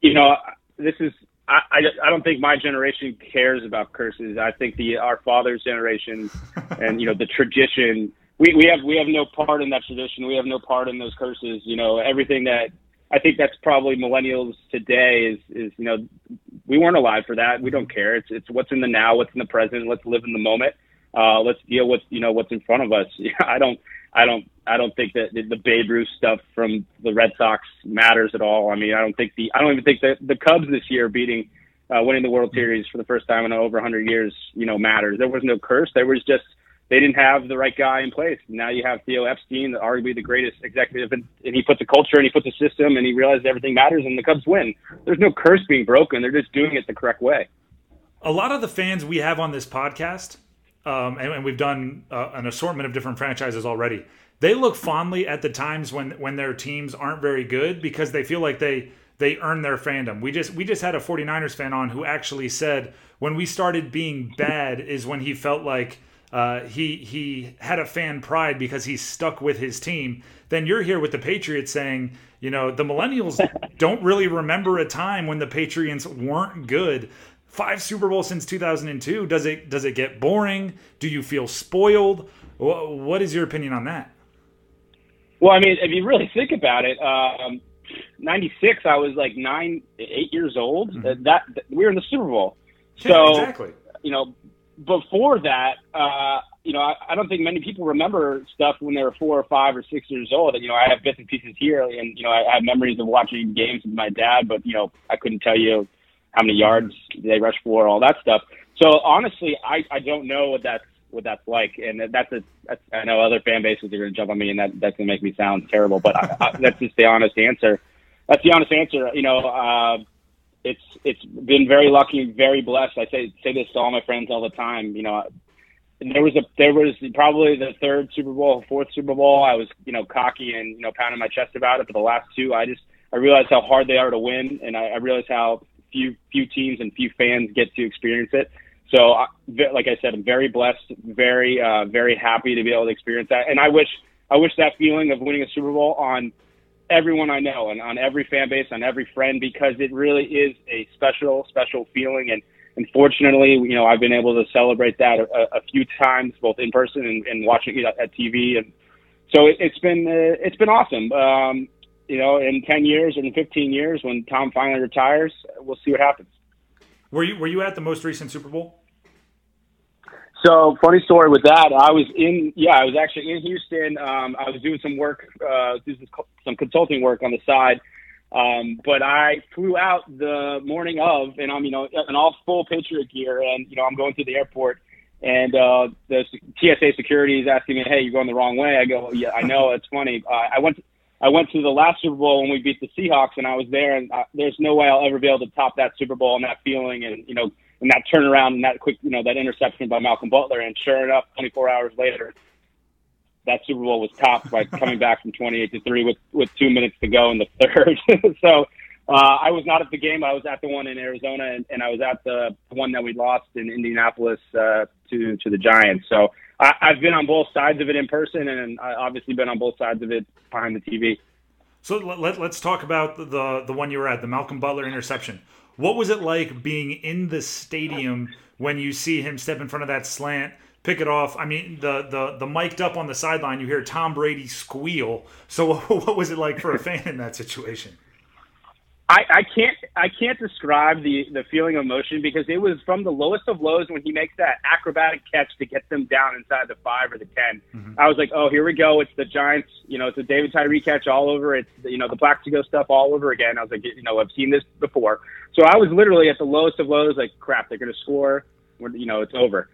You know, this is I, I, I don't think my generation cares about curses. I think the our father's generation <laughs> and you know the tradition. We we have we have no part in that tradition. We have no part in those curses. You know everything that I think that's probably millennials today is is you know we weren't alive for that. We don't care. It's it's what's in the now, what's in the present. Let's live in the moment. Uh, let's deal with you know what's in front of us. <laughs> I don't I don't I don't think that the Babe Ruth stuff from the Red Sox matters at all. I mean, I don't think the I don't even think that the Cubs this year beating uh, winning the World Series for the first time in over 100 years, you know, matters. There was no curse. There was just they didn't have the right guy in place. Now you have Theo Epstein, arguably the greatest executive, and, and he puts a culture and he puts a system, and he realizes everything matters, and the Cubs win. There's no curse being broken. They're just doing it the correct way. A lot of the fans we have on this podcast um, and, and, we've done uh, an assortment of different franchises already. They look fondly at the times when when their teams aren't very good because they feel like they they earn their fandom. We just we just had a 49ers fan on who actually said when we started being bad is when he felt like uh, he he had a fan pride because he stuck with his team. Then you're here with the Patriots saying, you know, the millennials <laughs> don't really remember a time when the Patriots weren't good five Super Bowls since 2002. Does it does it get boring? Do you feel spoiled? What is your opinion on that? Well, I mean, if you really think about it, um, '96, I was like nine, eight years old. Mm-hmm. That, that, we were in the Super Bowl. Yeah, so exactly. You know, before that, uh, you know, I, I don't think many people remember stuff when they were four or five or six years old. And, You know, I have bits and pieces here, and you know, I have memories of watching games with my dad, but you know, I couldn't tell you how many yards they rush for, all that stuff. So honestly, I I don't know what that's what that's like, and that's a that's, I know other fan bases are going to jump on me, and that that's going to make me sound terrible, but I, I, that's just the honest answer. That's the honest answer. You know, uh, it's it's been very lucky, very blessed. I say say this to all my friends all the time. You know, there was a there was probably the third Super Bowl, fourth Super Bowl. I was you know cocky and you know pounding my chest about it, but the last two, I just I realized how hard they are to win, and I, I realized how few few teams and few fans get to experience it. So, like I said, I'm very blessed, very uh, very happy to be able to experience that, and I wish I wish that feeling of winning a Super Bowl on everyone I know and on every fan base, on every friend, because it really is a special special feeling and. Unfortunately, you know, I've been able to celebrate that a, a few times, both in person and, and watching it at TV, and so it, has been uh, it's been awesome. Um, you know, in ten years or in fifteen years, when Tom finally retires, we'll see what happens. Were you were you at the most recent Super Bowl? So funny story with that. I was in yeah, I was actually in Houston. Um, I was doing some work, uh, doing some consulting work on the side um, but I flew out the morning of, and I'm you know in all full Patriot gear, and you know I'm going to the airport, and uh, the TSA security is asking me, "Hey, you're going the wrong way." I go, "Yeah, I know. It's funny. Uh, I went." To, I went to the last Super Bowl when we beat the Seahawks, and I was there, and uh, there's no way I'll ever be able to top that Super Bowl and that feeling, and you know, and that turnaround and that quick, you know, that interception by Malcolm Butler. And sure enough, 24 hours later, that Super Bowl was topped by <laughs> coming back from 28 to three with with two minutes to go in the third. <laughs> so uh, I was not at the game. I was at the one in Arizona, and, and I was at the one that we lost in Indianapolis uh, to to the Giants. So I, I've been on both sides of it in person, and I obviously been on both sides of it behind the TV. So let, let's talk about the the one you were at, the Malcolm Butler interception. What was it like being in the stadium when you see him step in front of that slant? pick it off. I mean, the the the mic'd up on the sideline, you hear Tom Brady squeal. So, <laughs> what was it like for a fan in that situation? I, I can't I can't describe the the feeling of emotion because it was from the lowest of lows when he makes that acrobatic catch to get them down inside the five or the 10 mm-hmm. I was like, oh, here we go. It's the Giants. You know, it's a David Tyree catch all over. It's you know the Plaxico stuff all over again. I was like, you know, I've seen this before. So I was literally at the lowest of lows, like, crap, they're going to score. You know, it's over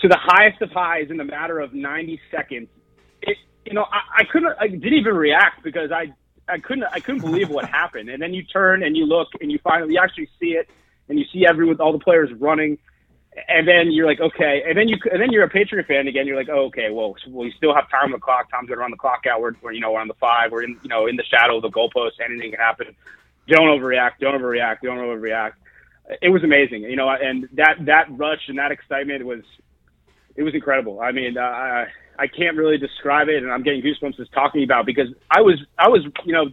to the highest of highs in the matter of 90 seconds. It, you know, I, I couldn't, I didn't even react because I, I couldn't, I couldn't believe what happened. And then you turn and you look and you finally you actually see it and you see everyone, all the players running. And then you're like, okay. And then you, and then you're a Patriot fan again. You're like, oh, okay, well, we still have time on the clock. Going to run the clock out. We're, we're, you know, we're on the five. We're in, you know, in the shadow of the goalpost. Anything can happen. Don't overreact. Don't overreact. Don't overreact. It was amazing, you know, and that, that rush and that excitement was, it was incredible. I mean, uh, I can't really describe it, and I'm getting goosebumps just talking about because I was I was you know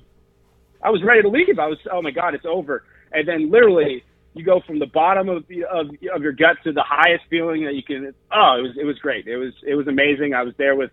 I was ready to leave. I was oh my god, it's over, and then literally you go from the bottom of of of your gut to the highest feeling that you can. Oh, it was it was great. It was it was amazing. I was there with.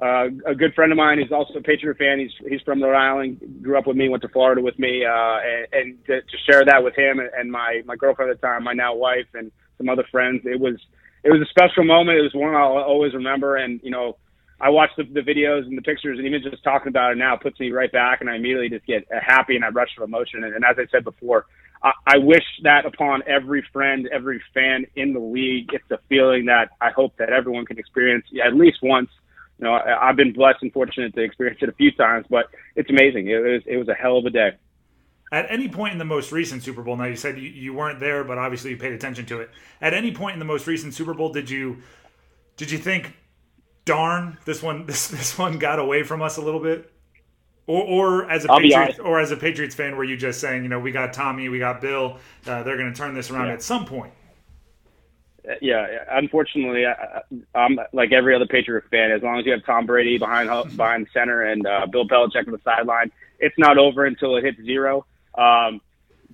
Uh, a good friend of mine He's also a Patriot fan. He's he's from Rhode Island, grew up with me, went to Florida with me, uh, and, and to, to share that with him and, and my my girlfriend at the time, my now wife, and some other friends. It was it was a special moment. It was one I'll always remember. And you know, I watch the, the videos and the pictures, and even just talking about it now puts me right back, and I immediately just get happy and I rush of emotion. And, and as I said before, I, I wish that upon every friend, every fan in the league. It's a feeling that I hope that everyone can experience at least once. You know, I, I've been blessed and fortunate to experience it a few times, but it's amazing. It was it was a hell of a day. At any point in the most recent Super Bowl, now you said you, you weren't there, but obviously you paid attention to it. At any point in the most recent Super Bowl, did you did you think, darn, this one <laughs> this this one got away from us a little bit? Or, or as a I'll Patriots, or as a Patriots fan, were you just saying, you know, we got Tommy, we got Bill, uh, they're going to turn this around yeah. at some point? Uh, yeah, unfortunately, I, am like every other Patriot fan. As long as you have Tom Brady behind behind center and uh, Bill Belichick on the sideline, it's not over until it hits zero. Um,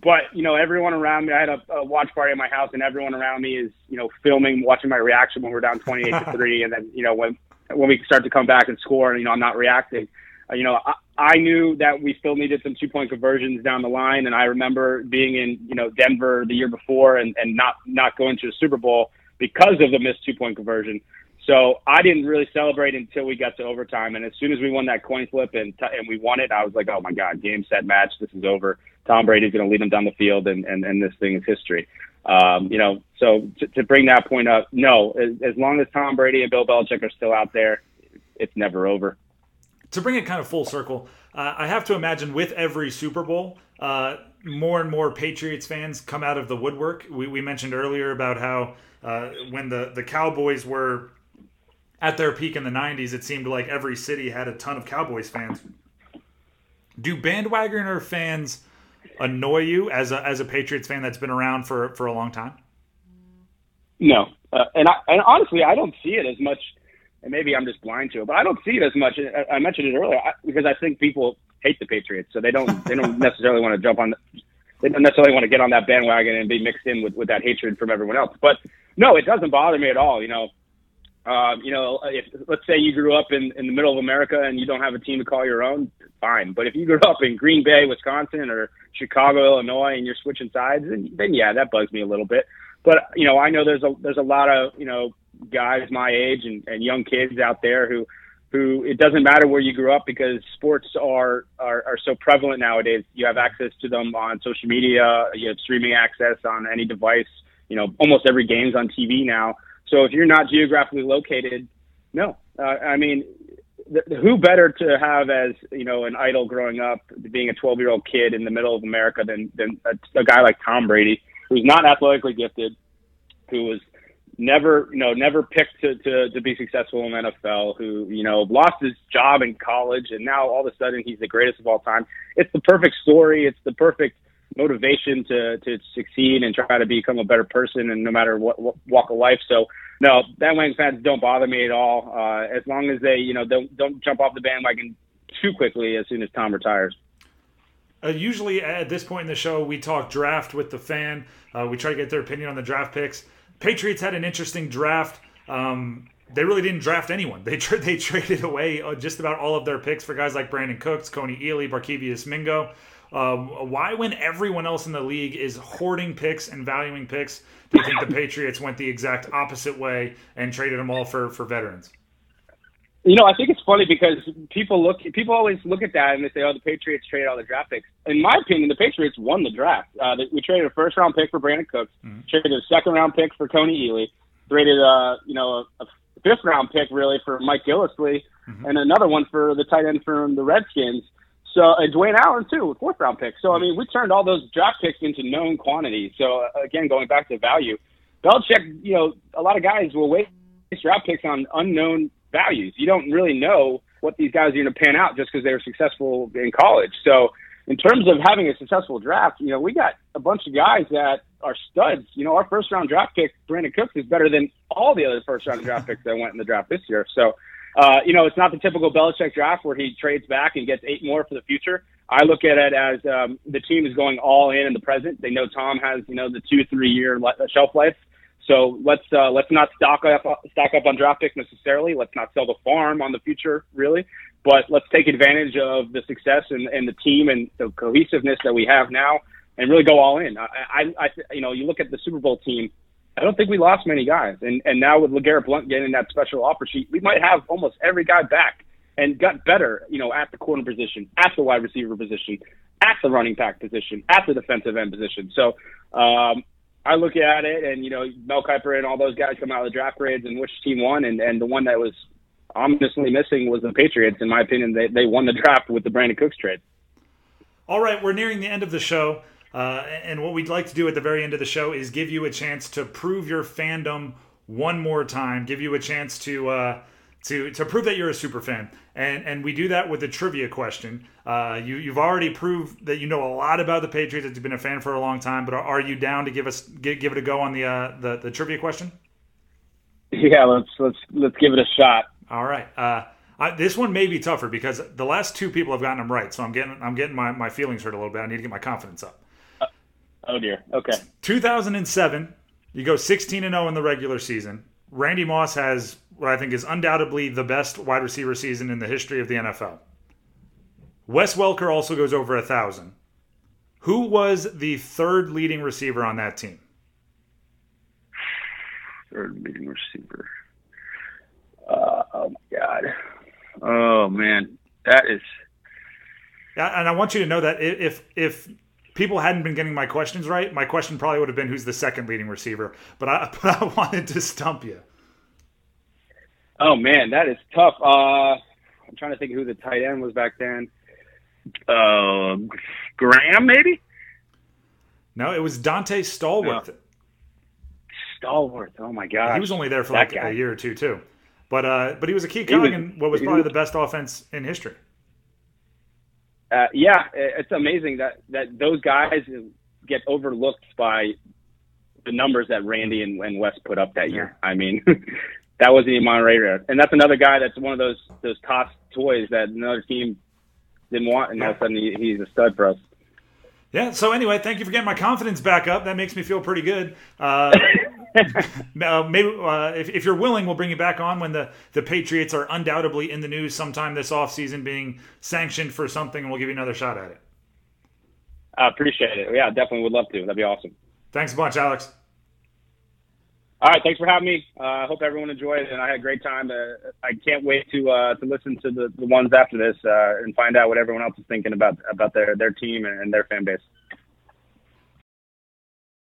but you know, everyone around me, I had a, a watch party at my house, and everyone around me is you know filming, watching my reaction when we're down twenty eight to <laughs> three, and then you know when when we start to come back and score, and you know I'm not reacting. Uh, you know, I, I knew that we still needed some two point conversions down the line, and I remember being in you know Denver the year before and and not not going to the Super Bowl because of the missed two point conversion. So I didn't really celebrate until we got to overtime. And as soon as we won that coin flip and t- and we won it, I was like, oh my god, game set match, this is over. Tom Brady's going to lead them down the field, and and and this thing is history. Um, you know, so to, to bring that point up, no, as, as long as Tom Brady and Bill Belichick are still out there, it's never over. To bring it kind of full circle, uh, I have to imagine with every Super Bowl, uh, more and more Patriots fans come out of the woodwork. We, we mentioned earlier about how uh, when the, the Cowboys were at their peak in the 90s, it seemed like every city had a ton of Cowboys fans. Do bandwagoner fans annoy you as a as a Patriots fan that's been around for for a long time? No, uh, and I, and honestly, I don't see it as much. And maybe I'm just blind to it, but I don't see it as much. I, I mentioned it earlier I, because I think people hate the Patriots, so they don't <laughs> they don't necessarily want to jump on. The, they don't necessarily want to get on that bandwagon and be mixed in with with that hatred from everyone else. But no, it doesn't bother me at all. You know, um, you know, if let's say you grew up in in the middle of America and you don't have a team to call your own, fine. But if you grew up in Green Bay, Wisconsin, or Chicago, Illinois, and you're switching sides, then, then yeah, that bugs me a little bit. But you know, I know there's a there's a lot of you know guys my age and, and young kids out there who who it doesn't matter where you grew up because sports are, are are so prevalent nowadays. You have access to them on social media, you have streaming access on any device. You know, almost every game's on TV now. So if you're not geographically located, no. Uh, I mean, th- who better to have as you know an idol growing up, being a 12 year old kid in the middle of America than than a, a guy like Tom Brady, who's not athletically gifted, who was never you know never picked to, to to be successful in NFL who you know lost his job in college and now all of a sudden he's the greatest of all time it's the perfect story it's the perfect motivation to to succeed and try to become a better person and no matter what, what walk of life so no bandwagon fans don't bother me at all uh as long as they you know don't don't jump off the bandwagon too quickly as soon as Tom retires uh, usually at this point in the show, we talk draft with the fan. Uh, we try to get their opinion on the draft picks. Patriots had an interesting draft. Um, they really didn't draft anyone. They tra- <laughs> they traded away uh, just about all of their picks for guys like Brandin Cooks, Kony Ealy, Barkevious Mingo. Um, why, when everyone else in the league is hoarding picks and valuing picks, do you think the Patriots went the exact opposite way and traded them all for for veterans? You know, I think it's funny because people look, people always look at that and they say, "Oh, the Patriots traded all the draft picks." In my opinion, the Patriots won the draft. Uh, we traded a first round pick for Brandin Cooks, mm-hmm. traded a second round pick for Kony Ealy, traded a you know a, a fifth round pick really for Mike Gillislee, mm-hmm. and another one for the tight end from the Redskins. So and Dwayne Allen too, fourth round pick. So I mean, we turned all those draft picks into known quantities. So uh, again, going back to value, Belichick, you know, a lot of guys will waste draft picks on unknown values. You don't really know what these guys are going to pan out just because they were successful in college. So, in terms of having a successful draft, you know, we got a bunch of guys that are studs. You know, our first round draft pick, Brandin Cooks, is better than all the other first round draft picks that went in the draft this year. So, uh, you know, it's not the typical Belichick draft where he trades back and gets eight more for the future. I look at it as um, the team is going all in in the present. They know Tom has, you know, the two, three year shelf life. So let's uh, let's not stock up stock up on draft picks necessarily. Let's not sell the farm on the future really, but let's take advantage of the success and, and the team and the cohesiveness that we have now, and really go all in. I, I, I you know you look at the Super Bowl team. I don't think we lost many guys, and and now with LeGarrette Blunt getting that special offer sheet, we might have almost every guy back and got better. You know, at the corner position, at the wide receiver position, at the running back position, at the defensive end position. So um, I look at it, and you know, Mel Kiper and all those guys come out of the draft grades and which team won, and and the one that was ominously missing was the Patriots. In my opinion, they they won the draft with the Brandin Cooks trade. All right, we're nearing the end of the show. Uh, and what we'd like to do at the very end of the show is give you a chance to prove your fandom one more time, give you a chance to uh, to to prove that you're a super fan, and and we do that with a trivia question. Uh, you you've already proved that you know a lot about the Patriots. That you've been a fan for a long time, but are, are you down to give us give, give it a go on the uh, the the trivia question? Yeah, let's let's let's give it a shot. All right. Uh, I, this one may be tougher because the last two people have gotten them right, so I'm getting I'm getting my, my feelings hurt a little bit. I need to get my confidence up. Oh dear. Okay. 2007, you go 16 and 0 in the regular season. Randy Moss has what I think is undoubtedly the best wide receiver season in the history of the NFL. Wes Welker also goes over a thousand. Who was the third leading receiver on that team? Third leading receiver. Uh, oh my god. Oh man, that is. Yeah, and I want you to know that if if people hadn't been getting my questions right, my question probably would have been who's the second leading receiver. But I <laughs> but I wanted to stump you. Oh man, that is tough. Uh, I'm trying to think who the tight end was back then. Uh, Graham, maybe. No, it was Donté Stallworth. No. Stallworth. Oh my god, he was only there for like a year or two too. But uh, but he was a key cog in what was probably the best offense in history. Uh, yeah, it's amazing that that those guys get overlooked by the numbers that Randy and, and Wes put up that year. I mean, <laughs> that wasn't even on radar. And that's another guy that's one of those those toss toys that another team didn't want, and all of a sudden he, he's a stud for us. Yeah. So anyway, thank you for getting my confidence back up. That makes me feel pretty good. Uh, <laughs> <laughs> maybe uh, if, if you're willing, we'll bring you back on when the, the Patriots are undoubtedly in the news sometime this offseason being sanctioned for something, and we'll give you another shot at it. I appreciate it. Yeah, definitely would love to. That'd be awesome. Thanks a bunch, Alex. All right, thanks for having me. Uh, I uh, hope everyone enjoyed it, and I had a great time. Uh, I can't wait to uh, to listen to the, the ones after this uh, and find out what everyone else is thinking about about their their team and their fan base.